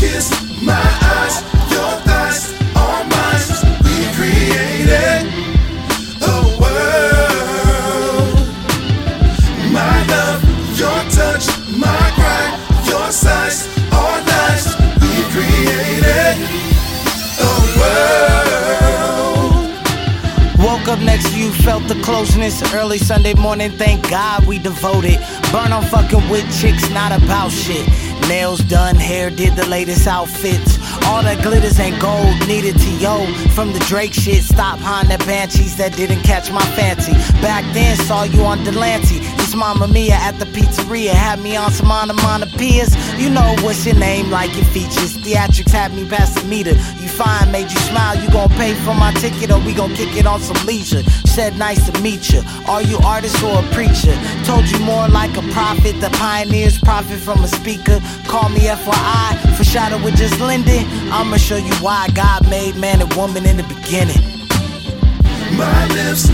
kiss, my eyes, your thighs, all mine. We created a world. My love, your touch, my cry, your size, all nice. We created a world. Woke up next to you, felt the closeness. Early Sunday morning, thank God we devoted. Burn on fucking with chicks, not about shit. Nails done, hair did the latest outfits. All that glitters ain't gold, needed to yo. From the Drake shit, stop behind the banshees that didn't catch my fancy. Back then, saw you on Delancey. This Mama Mia at the pizzeria had me on some onomatopoeias. You know what's your name, like your features. Theatrics had me past the meter. You fine, made you smile. You gon' pay for my ticket or we gon' kick it on some leisure. Said nice to meet you. Are you artist or a preacher? Told you more like a prophet. The pioneers profit from a speaker. Call me FYI for shadow with just Linden. I'ma show you why God made man and woman in the beginning. My lips,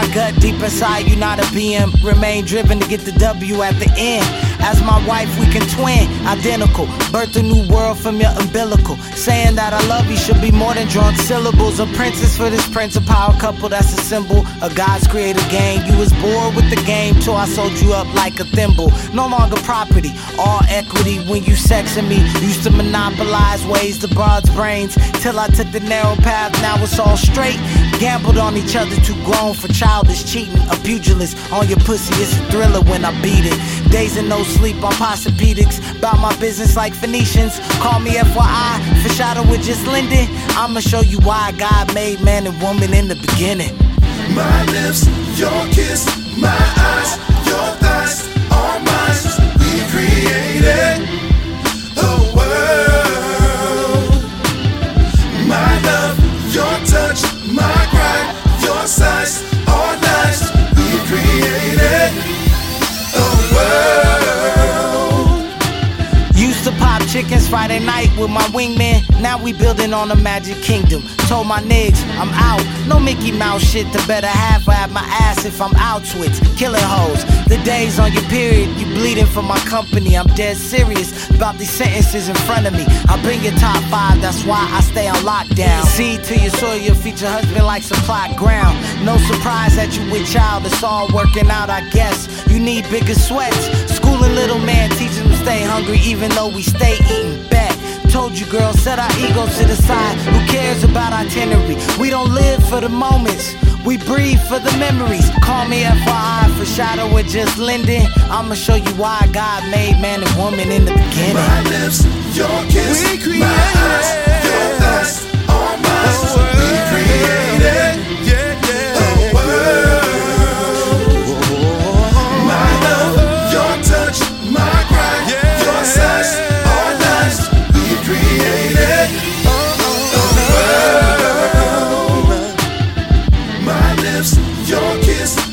my gut, deep inside you, not a BM. Remain driven to get the W at the end. As my wife, we can twin, identical. Birth a new world from your umbilical. Saying that I love you should be more than drawn syllables. A princess for this prince of power couple, that's a symbol of God's created game. You was bored with the game till I sold you up like a thimble. No longer property, all equity when you sexing me. Used to monopolize ways to broad's brains till I took the narrow path. Now it's all straight. Gambled on each other, too grown for childish cheating. A pugilist on your pussy, it's a thriller when I beat it. Days and no sleep on Posturepedics. Bout my business like Phoenicians. Call me FYI for shadow with just Linden. I'ma show you why God made man and woman in the beginning. My lips, your kiss, my pop chickens Friday night with my wingman. Now we building on a magic kingdom. Told my niggas I'm out. No Mickey Mouse shit. The better half I have my ass if I'm out twits. Killing hoes. The days on your period, you bleeding for my company. I'm dead serious about these sentences in front of me. I'll bring your top five. That's why I stay on lockdown. See to your soil, your future husband like supply ground. No surprise that you with child. It's all working out, I guess. You need bigger sweats. Schooling little man, teaching hungry even though we stay eating bet. Told you, girl, set our egos to the side. Who cares about itinerary? We don't live for the moments. We breathe for the memories. Call me FYI for shadow with just Linden. I'ma show you why God made man and woman in the beginning. My lips, your kiss, We my eyes, Your kiss